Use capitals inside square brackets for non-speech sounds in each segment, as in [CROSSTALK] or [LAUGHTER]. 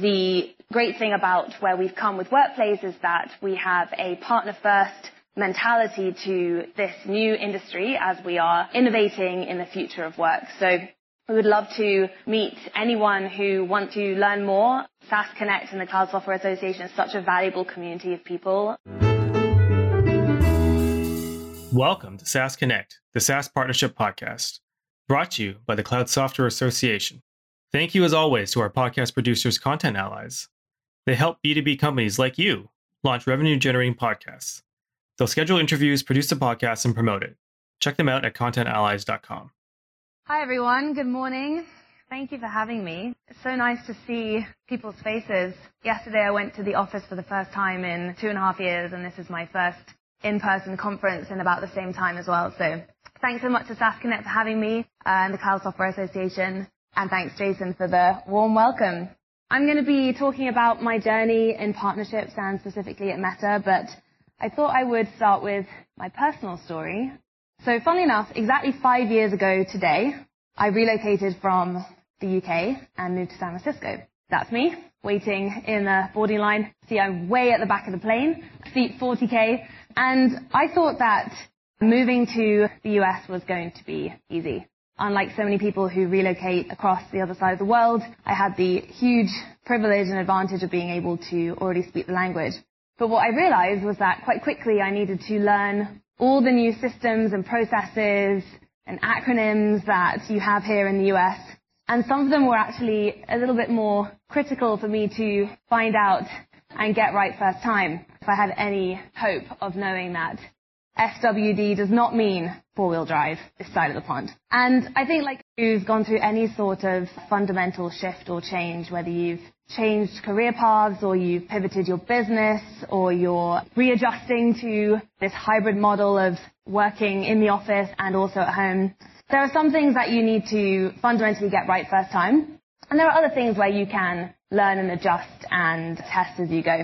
The great thing about where we've come with Workplace is that we have a partner first mentality to this new industry as we are innovating in the future of work. So we would love to meet anyone who wants to learn more. SaaS Connect and the Cloud Software Association is such a valuable community of people. Welcome to SaaS Connect, the SaaS Partnership Podcast, brought to you by the Cloud Software Association. Thank you, as always, to our podcast producers, Content Allies. They help B2B companies like you launch revenue generating podcasts. They'll schedule interviews, produce the podcast, and promote it. Check them out at contentallies.com. Hi, everyone. Good morning. Thank you for having me. It's so nice to see people's faces. Yesterday, I went to the office for the first time in two and a half years, and this is my first in-person conference in about the same time as well. So thanks so much to SaaS Connect for having me uh, and the Cloud Software Association. And thanks, Jason, for the warm welcome. I'm going to be talking about my journey in partnerships and specifically at Meta, but I thought I would start with my personal story. So funnily enough, exactly five years ago today, I relocated from the UK and moved to San Francisco. That's me, waiting in the boarding line. See, I'm way at the back of the plane, seat 40k, and I thought that moving to the US was going to be easy. Unlike so many people who relocate across the other side of the world, I had the huge privilege and advantage of being able to already speak the language. But what I realized was that quite quickly I needed to learn all the new systems and processes and acronyms that you have here in the US. And some of them were actually a little bit more critical for me to find out and get right first time if I had any hope of knowing that FWD does not mean four-wheel drive this side of the pond. And I think like you've gone through any sort of fundamental shift or change, whether you've changed career paths or you've pivoted your business or you're readjusting to this hybrid model of working in the office and also at home, there are some things that you need to fundamentally get right first time. And there are other things where you can learn and adjust and test as you go.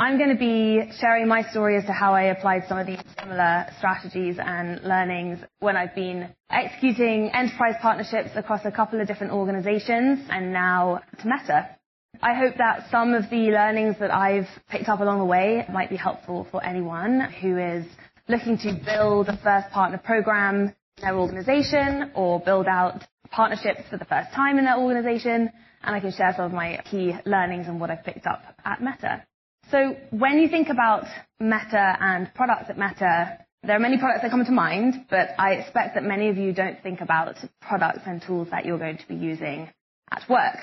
I'm going to be sharing my story as to how I applied some of these similar strategies and learnings when I've been executing enterprise partnerships across a couple of different organizations and now to Meta. I hope that some of the learnings that I've picked up along the way might be helpful for anyone who is looking to build a first partner program in their organization or build out partnerships for the first time in their organization. And I can share some of my key learnings and what I've picked up at Meta. So when you think about Meta and products at Meta, there are many products that come to mind, but I expect that many of you don't think about products and tools that you're going to be using at work.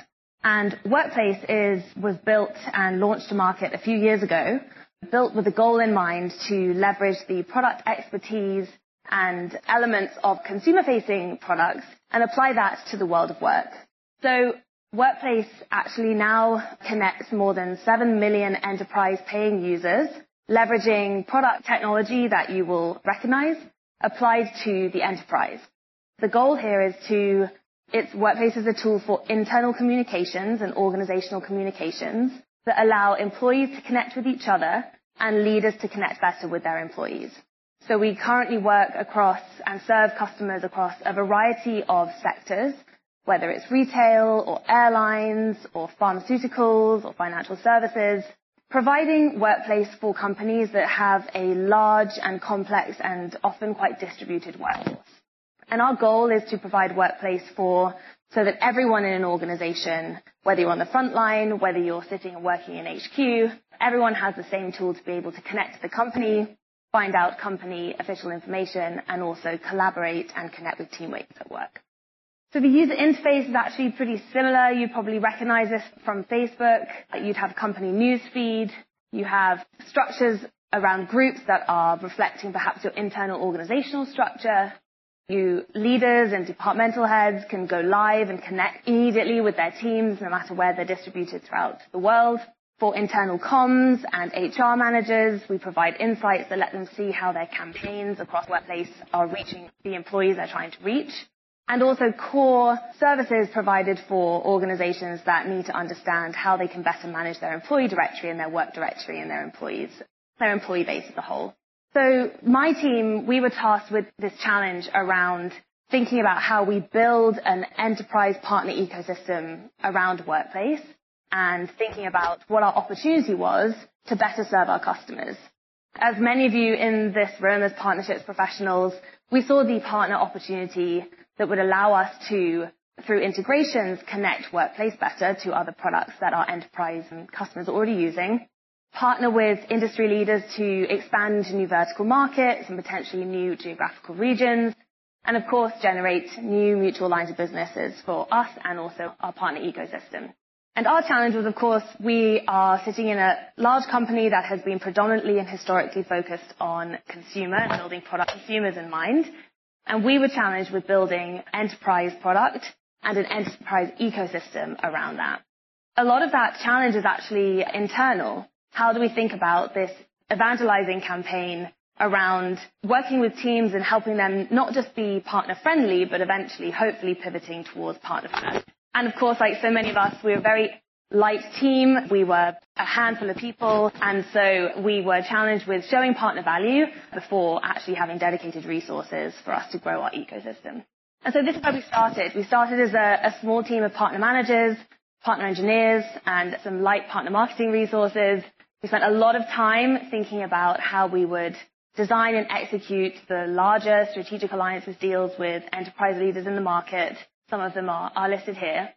And Workplace is, was built and launched to market a few years ago, built with a goal in mind to leverage the product expertise and elements of consumer facing products and apply that to the world of work. Workplace actually now connects more than 7 million enterprise paying users, leveraging product technology that you will recognize applied to the enterprise. The goal here is to, it's Workplace is a tool for internal communications and organizational communications that allow employees to connect with each other and leaders to connect better with their employees. So we currently work across and serve customers across a variety of sectors whether it's retail or airlines or pharmaceuticals or financial services, providing workplace for companies that have a large and complex and often quite distributed workforce. And our goal is to provide workplace for so that everyone in an organization, whether you're on the front line, whether you're sitting and working in HQ, everyone has the same tool to be able to connect to the company, find out company official information, and also collaborate and connect with teammates at work. So the user interface is actually pretty similar. You probably recognize this from Facebook. You'd have company newsfeed. You have structures around groups that are reflecting perhaps your internal organizational structure. You leaders and departmental heads can go live and connect immediately with their teams no matter where they're distributed throughout the world. For internal comms and HR managers, we provide insights that let them see how their campaigns across workplace are reaching the employees they're trying to reach and also core services provided for organizations that need to understand how they can better manage their employee directory and their work directory and their employees, their employee base as a whole. So my team, we were tasked with this challenge around thinking about how we build an enterprise partner ecosystem around workplace and thinking about what our opportunity was to better serve our customers. As many of you in this room as partnerships professionals, we saw the partner opportunity that would allow us to, through integrations, connect Workplace better to other products that our enterprise and customers are already using, partner with industry leaders to expand new vertical markets and potentially new geographical regions, and of course, generate new mutual lines of businesses for us and also our partner ecosystem. And our challenge was, of course, we are sitting in a large company that has been predominantly and historically focused on consumer and building product consumers in mind. And we were challenged with building enterprise product and an enterprise ecosystem around that. A lot of that challenge is actually internal. How do we think about this evangelizing campaign around working with teams and helping them not just be partner-friendly, but eventually, hopefully pivoting towards partner-first? Of course, like so many of us, we're a very light team. We were a handful of people, and so we were challenged with showing partner value before actually having dedicated resources for us to grow our ecosystem. And so this is how we started. We started as a small team of partner managers, partner engineers, and some light partner marketing resources. We spent a lot of time thinking about how we would design and execute the larger strategic alliances deals with enterprise leaders in the market. Some of them are listed here.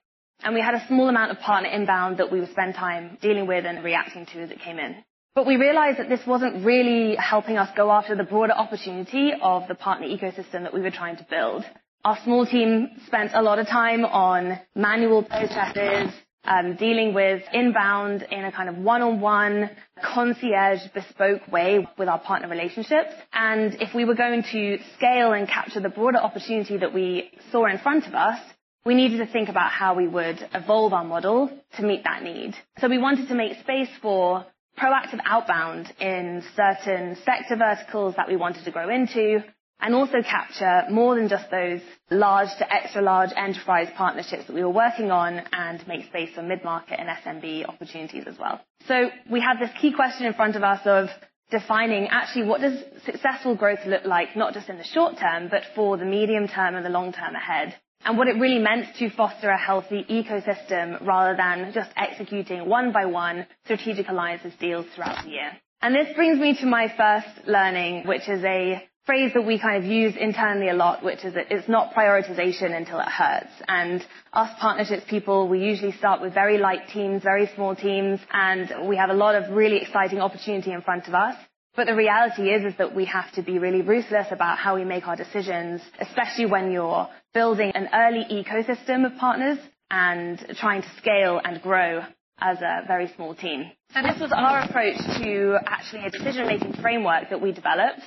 And we had a small amount of partner inbound that we would spend time dealing with and reacting to as it came in. But we realized that this wasn't really helping us go after the broader opportunity of the partner ecosystem that we were trying to build. Our small team spent a lot of time on manual processes, um, dealing with inbound in a kind of one-on-one concierge bespoke way with our partner relationships. And if we were going to scale and capture the broader opportunity that we saw in front of us, we needed to think about how we would evolve our model to meet that need. So we wanted to make space for proactive outbound in certain sector verticals that we wanted to grow into, and also capture more than just those large to extra large enterprise partnerships that we were working on and make space for mid-market and SMB opportunities as well. So we had this key question in front of us of defining actually what does successful growth look like, not just in the short term, but for the medium term and the long term ahead, and what it really meant to foster a healthy ecosystem rather than just executing one by one strategic alliances deals throughout the year. And this brings me to my first learning, which is a phrase that we kind of use internally a lot, which is that it's not prioritization until it hurts. And us partnerships people, we usually start with very light teams, very small teams, and we have a lot of really exciting opportunity in front of us. But the reality is that we have to be really ruthless about how we make our decisions, especially when you're building an early ecosystem of partners and trying to scale and grow as a very small team. So this was our approach to actually a decision-making framework that we developed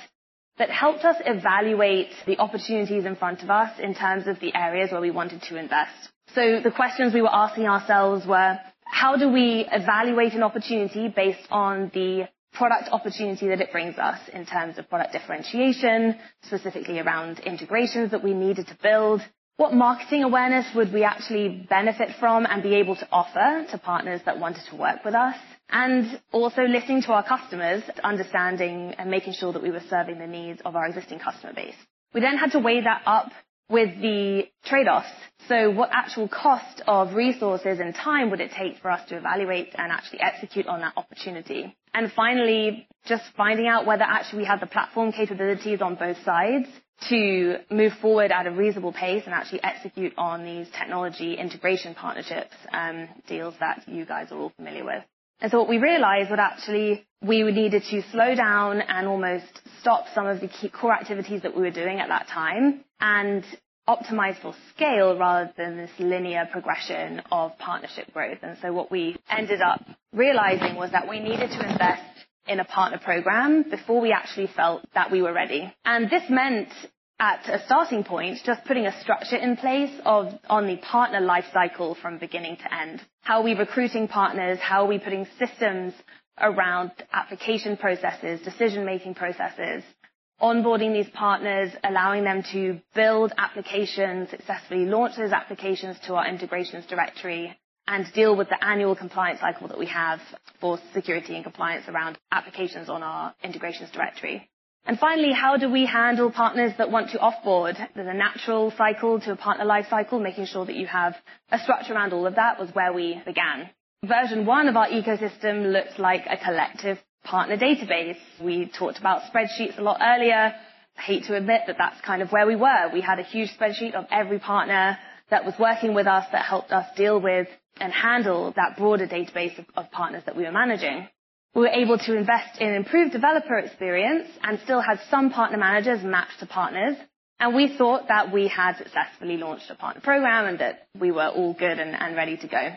that helped us evaluate the opportunities in front of us in terms of the areas where we wanted to invest. So the questions we were asking ourselves were, how do we evaluate an opportunity based on the product opportunity that it brings us in terms of product differentiation, specifically around integrations that we needed to build? What marketing awareness would we actually benefit from and be able to offer to partners that wanted to work with us? And also listening to our customers, understanding and making sure that we were serving the needs of our existing customer base. We then had to weigh that up with the trade-offs. So what actual cost of resources and time would it take for us to evaluate and actually execute on that opportunity? And finally, just finding out whether actually we have the platform capabilities on both sides to move forward at a reasonable pace and actually execute on these technology integration partnerships, um, deals that you guys are all familiar with. And so what we realized was actually we needed to slow down and almost stop some of the key core activities that we were doing at that time and optimize for scale rather than this linear progression of partnership growth. And so what we ended up realizing was that we needed to invest in a partner program before we actually felt that we were ready. And this meant, at a starting point, just putting a structure in place on the partner life cycle from beginning to end. How are we recruiting partners? How are we putting systems around application processes, decision-making processes, onboarding these partners, allowing them to build applications, successfully launch those applications to our integrations directory, and deal with the annual compliance cycle that we have for security and compliance around applications on our integrations directory. And finally, how do we handle partners that want to off-board? There's a natural cycle to a partner life cycle. Making sure that you have a structure around all of that was where we began. Version one of our ecosystem looked like a collective partner database. We talked about spreadsheets a lot earlier. I hate to admit that that's kind of where we were. We had a huge spreadsheet of every partner that was working with us that helped us deal with and handle that broader database of partners that we were managing. We were able to invest in improved developer experience and still had some partner managers mapped to partners. And we thought that we had successfully launched a partner program and that we were all good and, ready to go.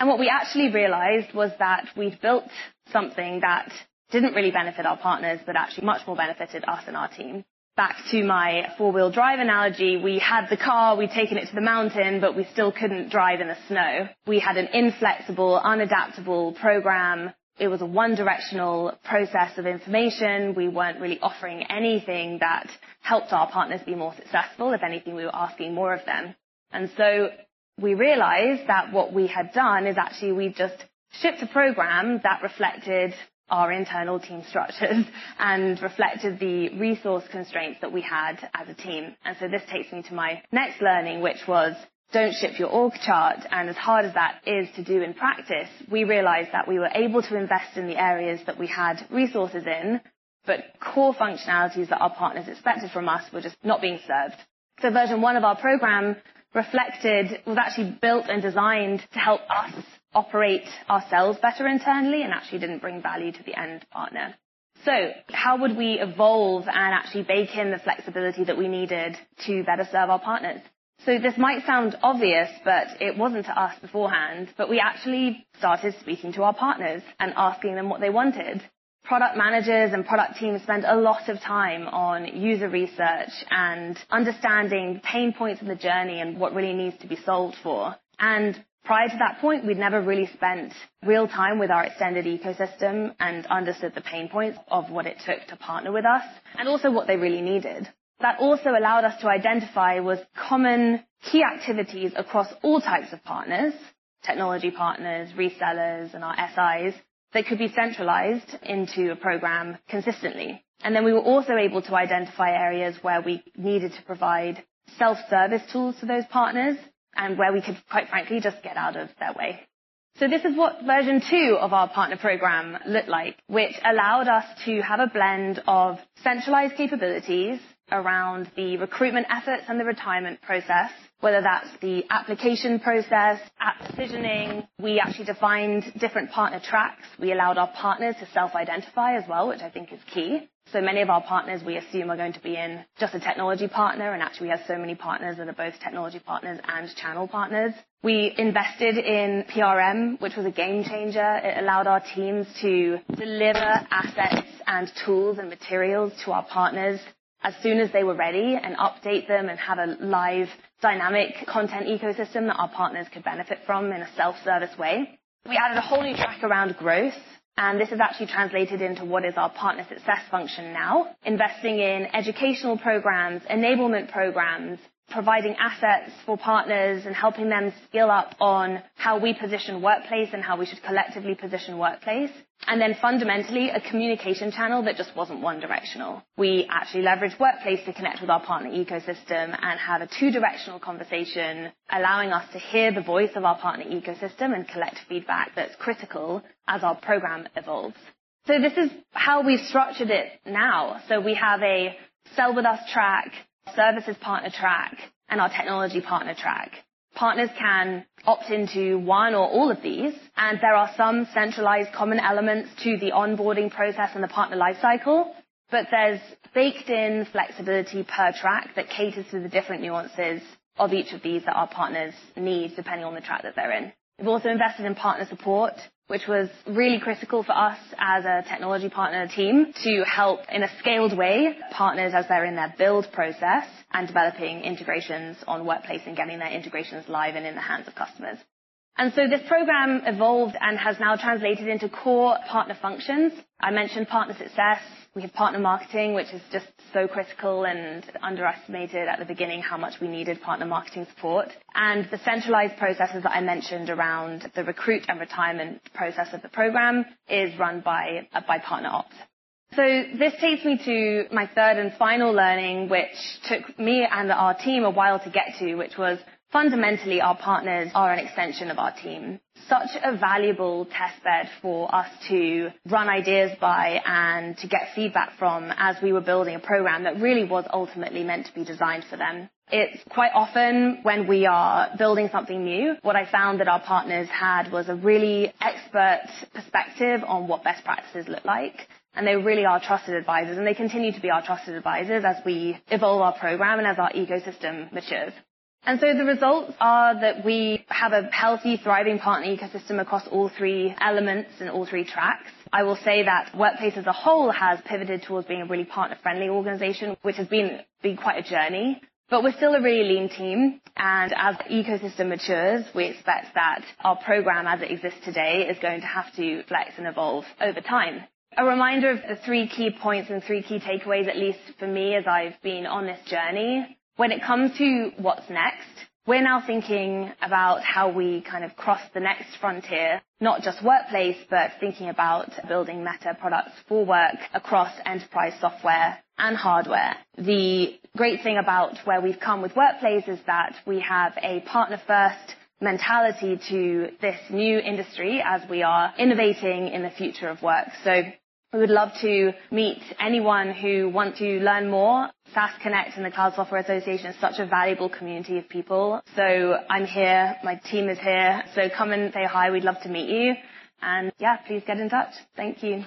And what we actually realized was that we'd built something that didn't really benefit our partners, but actually much more benefited us and our team. Back to my four-wheel drive analogy, we had the car, we'd taken it to the mountain, but we still couldn't drive in the snow. We had an inflexible, unadaptable program. It was a one-directional process of information. We weren't really offering anything that helped our partners be more successful. If anything, we were asking more of them. And so we realized that what we had done is actually we just shipped a program that reflected our internal team structures [LAUGHS] and reflected the resource constraints that we had as a team. And so this takes me to my next learning, which was don't ship your org chart. And as hard as that is to do in practice, we realized that we were able to invest in the areas that we had resources in, but core functionalities that our partners expected from us were just not being served. So version one of our program reflected, was actually built and designed to help us operate ourselves better internally and actually didn't bring value to the end partner. So how would we evolve and actually bake in the flexibility that we needed to better serve our partners? So this might sound obvious, but it wasn't to us beforehand, but we actually started speaking to our partners and asking them what they wanted. Product managers and product teams spend a lot of time on user research and understanding pain points in the journey and what really needs to be solved for. And prior to that point, we'd never really spent real time with our extended ecosystem and understood the pain points of what it took to partner with us and also what they really needed. That also allowed us to identify was common key activities across all types of partners, technology partners, resellers, and our SIs that could be centralized into a program consistently. And then we were also able to identify areas where we needed to provide self-service tools to those partners and where we could, quite frankly, just get out of their way. So this is what version two of our partner program looked like, which allowed us to have a blend of centralized capabilities around the recruitment efforts and the retirement process, whether that's the application process, app decisioning. We actually defined different partner tracks. We allowed our partners to self-identify as well, which I think is key. So many of our partners we assume are going to be in just a technology partner, and actually we have so many partners that are both technology partners and channel partners. We invested in PRM, which was a game changer. It allowed our teams to deliver assets and tools and materials to our partners as soon as they were ready and update them and have a live dynamic content ecosystem that our partners could benefit from in a self-service way. We added a whole new track around growth and this is actually translated into what is our partner success function now, investing in educational programs, enablement programs, providing assets for partners and helping them skill up on how we position workplace and how we should collectively position workplace. And then fundamentally, a communication channel that just wasn't one directional. We actually leverage workplace to connect with our partner ecosystem and have a two directional conversation, allowing us to hear the voice of our partner ecosystem and collect feedback that's critical as our program evolves. So this is how we've structured it now. So we have a sell with us track, services partner track, and our technology partner track. Partners can opt into one or all of these, and there are some centralized common elements to the onboarding process and the partner lifecycle, but there's baked in flexibility per track that caters to the different nuances of each of these that our partners need depending on the track that they're in. We've also invested in partner support which was really critical for us as a technology partner team to help in a scaled way partners as they're in their build process and developing integrations on workplace and getting their integrations live and in the hands of customers. And so this program evolved and has now translated into core partner functions. I mentioned partner success. We have partner marketing, which is just so critical and underestimated at the beginning how much we needed partner marketing support. And the centralized processes that I mentioned around the recruit and retirement process of the program is run by, by partner ops. So this takes me to my third and final learning, which took me and our team a while to get to, which was fundamentally our partners are an extension of our team. Such a valuable test bed for us to run ideas by and to get feedback from as we were building a program that really was ultimately meant to be designed for them. It's quite often when we are building something new, what I found that our partners had was a really expert perspective on what best practices look like. And they really are trusted advisors and they continue to be our trusted advisors as we evolve our program and as our ecosystem matures. And so the results are that we have a healthy, thriving partner ecosystem across all three elements and all three tracks. I will say that Workplace as a whole has pivoted towards being a really partner-friendly organization, which has been, quite a journey. But we're still a really lean team, and as the ecosystem matures, we expect that our program as it exists today is going to have to flex and evolve over time. A reminder of the three key points and three key takeaways, at least for me as I've been on this journey. When it comes to what's next, we're now thinking about how we kind of cross the next frontier, not just workplace, but thinking about building meta products for work across enterprise software and hardware. The great thing about where we've come with workplace is that we have a partner first mentality to this new industry as we are innovating in the future of work. We would love to meet anyone who wants to learn more. SaaS Connect and the Cloud Software Association is such a valuable community of people. So I'm here. My team is here. So come and say hi. We'd love to meet you. And yeah, please get in touch. Thank you.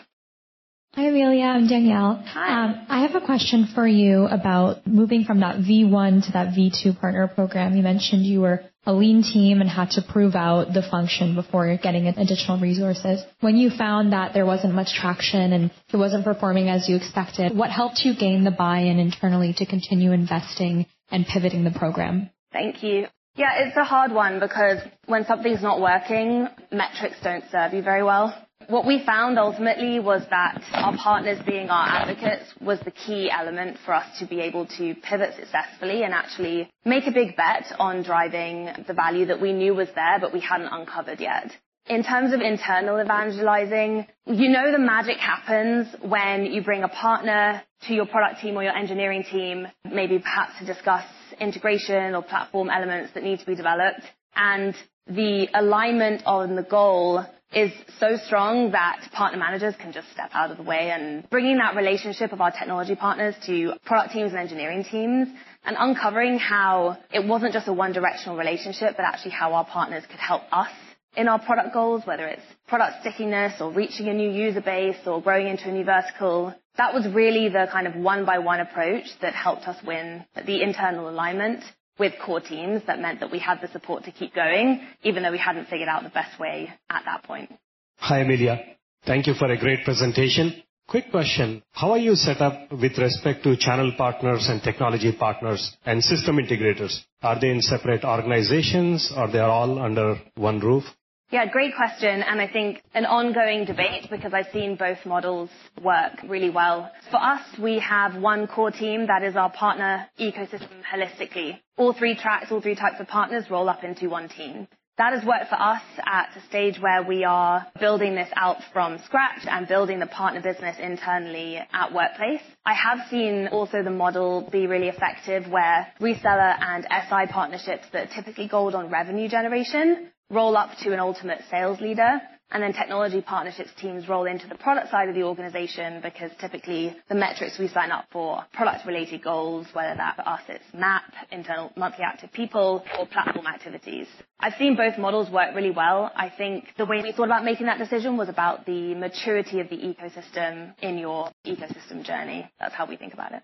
Hi, Amelia. I'm Danielle. Hi. Um, I have a question for you about moving from that V1 to that V2 partner program. You mentioned you were a lean team and had to prove out the function before getting additional resources. When you found that there wasn't much traction and it wasn't performing as you expected, what helped you gain the buy-in internally to continue investing and pivoting the program? Thank you. Yeah, it's a hard one because when something's not working, metrics don't serve you very well. What we found ultimately was that our partners being our advocates was the key element for us to be able to pivot successfully and actually make a big bet on driving the value that we knew was there, but we hadn't uncovered yet. In terms of internal evangelizing, you know the magic happens when you bring a partner to your product team or your engineering team, maybe perhaps to discuss integration or platform elements that need to be developed. And the alignment on the goal is so strong that partner managers can just step out of the way and bringing that relationship of our technology partners to product teams and engineering teams and uncovering how it wasn't just a one directional relationship, but actually how our partners could help us in our product goals, whether it's product stickiness or reaching a new user base or growing into a new vertical. That was really the kind of one by one approach that helped us win the internal alignment with core teams that meant that we had the support to keep going, even though we hadn't figured out the best way at that point. Hi, Amelia. Thank you for a great presentation. Quick question. How are you set up with respect to channel partners and technology partners and system integrators? Are they in separate organizations or they are all under one roof? Yeah, great question. And I think an ongoing debate because I've seen both models work really well. For us, we have one core team that is our partner ecosystem holistically. All three tracks, all three types of partners roll up into one team. That has worked for us at a stage where we are building this out from scratch and building the partner business internally at Workplace. I have seen also the model be really effective where reseller and SI partnerships that typically gold on revenue generation roll up to an ultimate sales leader, and then technology partnerships teams roll into the product side of the organization because typically the metrics we sign up for product related goals, whether that for us it's MAP, internal monthly active people, or platform activities. I've seen both models work really well. I think the way we thought about making that decision was about the maturity of the ecosystem in your ecosystem journey. That's how we think about it.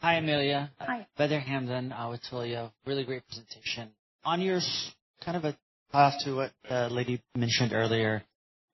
Hi, Amelia. Hi. Better Hamdan, uh, Twilio. Really great presentation. On your kind of a off to what the lady mentioned earlier,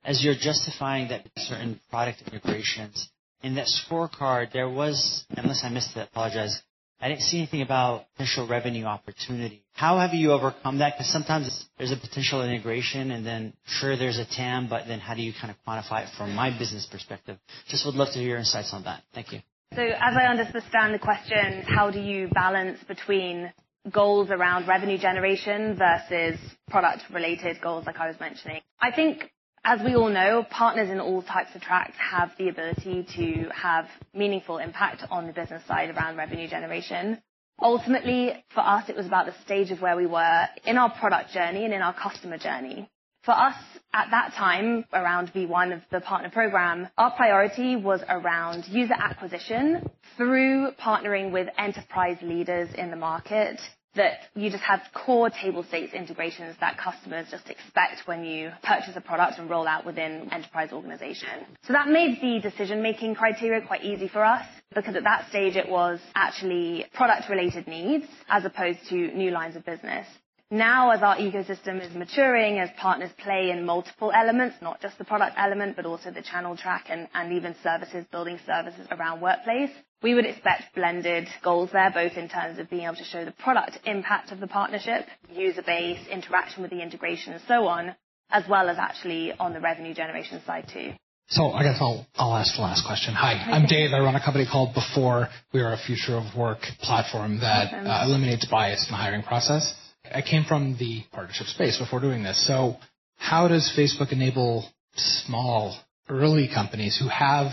as you're justifying that certain product integrations, in that scorecard, there was, unless I missed it, I apologize, I didn't see anything about potential revenue opportunity. How have you overcome that? Because sometimes there's a potential integration, and then sure there's a TAM, but then how do you kind of quantify it from my business perspective? Just would love to hear your insights on that. Thank you. So as I understand the question, how do you balance between goals around revenue generation versus product related goals like I was mentioning. I think as we all know, partners in all types of tracks have the ability to have meaningful impact on the business side around revenue generation. Ultimately, for us, it was about the stage of where we were in our product journey and in our customer journey. For us, at that time, around V1 of the partner program, our priority was around user acquisition through partnering with enterprise leaders in the market that you just have core table stakes integrations that customers just expect when you purchase a product and roll out within enterprise organization. So that made the decision making criteria quite easy for us because at that stage it was actually product related needs as opposed to new lines of business. Now, as our ecosystem is maturing, as partners play in multiple elements, not just the product element, but also the channel track and, and even services, building services around workplace, we would expect blended goals there, both in terms of being able to show the product impact of the partnership, user base, interaction with the integration, and so on, as well as actually on the revenue generation side too. So I guess I'll, I'll ask the last question. Hi, I'm Dave. I run a company called Before. We are a future of work platform that uh, eliminates bias in the hiring process. I came from the partnership space before doing this. So how does Facebook enable small, early companies who have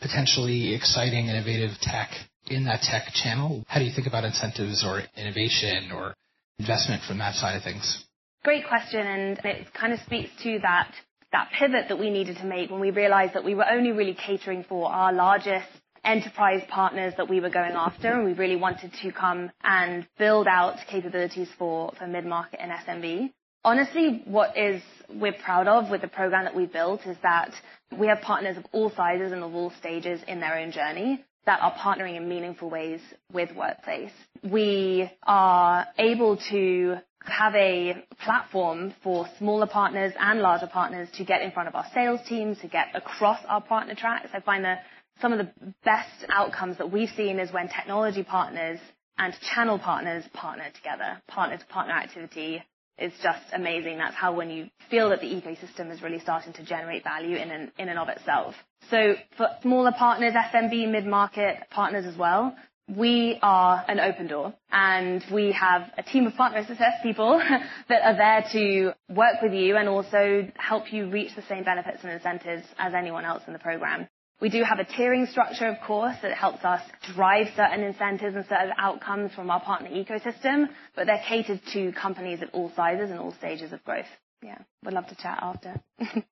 potentially exciting, innovative tech in that tech channel? How do you think about incentives or innovation or investment from that side of things? Great question, and it kind of speaks to that that pivot that we needed to make when we realized that we were only really catering for our largest enterprise partners that we were going after, and we really wanted to come and build out capabilities for, mid-market and SMB. Honestly, what is we're proud of with the program that we built is that we have partners of all sizes and of all stages in their own journey that are partnering in meaningful ways with Workplace. We are able to have a platform for smaller partners and larger partners to get in front of our sales teams, to get across our partner tracks. I find that some of the best outcomes that we've seen is when technology partners and channel partners partner together, partner to partner activity is just amazing. That's how when you feel that the ecosystem is really starting to generate value in and, in and of itself. So for smaller partners, SMB, mid-market partners as well, we are an open door and we have a team of partner success people [LAUGHS] that are there to work with you and also help you reach the same benefits and incentives as anyone else in the program. We do have a tiering structure, of course, that helps us drive certain incentives and certain outcomes from our partner ecosystem, but they're catered to companies at all sizes and all stages of growth. Yeah, would love to chat after. [LAUGHS]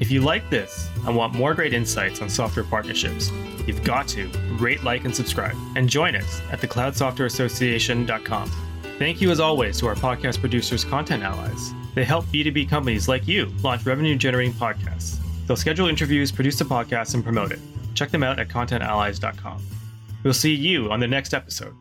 if you like this and want more great insights on software partnerships, you've got to rate, like, and subscribe, and join us at thecloudsoftwareassociation.com. Thank you, as always, to our podcast producers, Content Allies. They help B2B companies like you launch revenue generating podcasts. They'll schedule interviews, produce a podcast, and promote it. Check them out at contentallies.com. We'll see you on the next episode.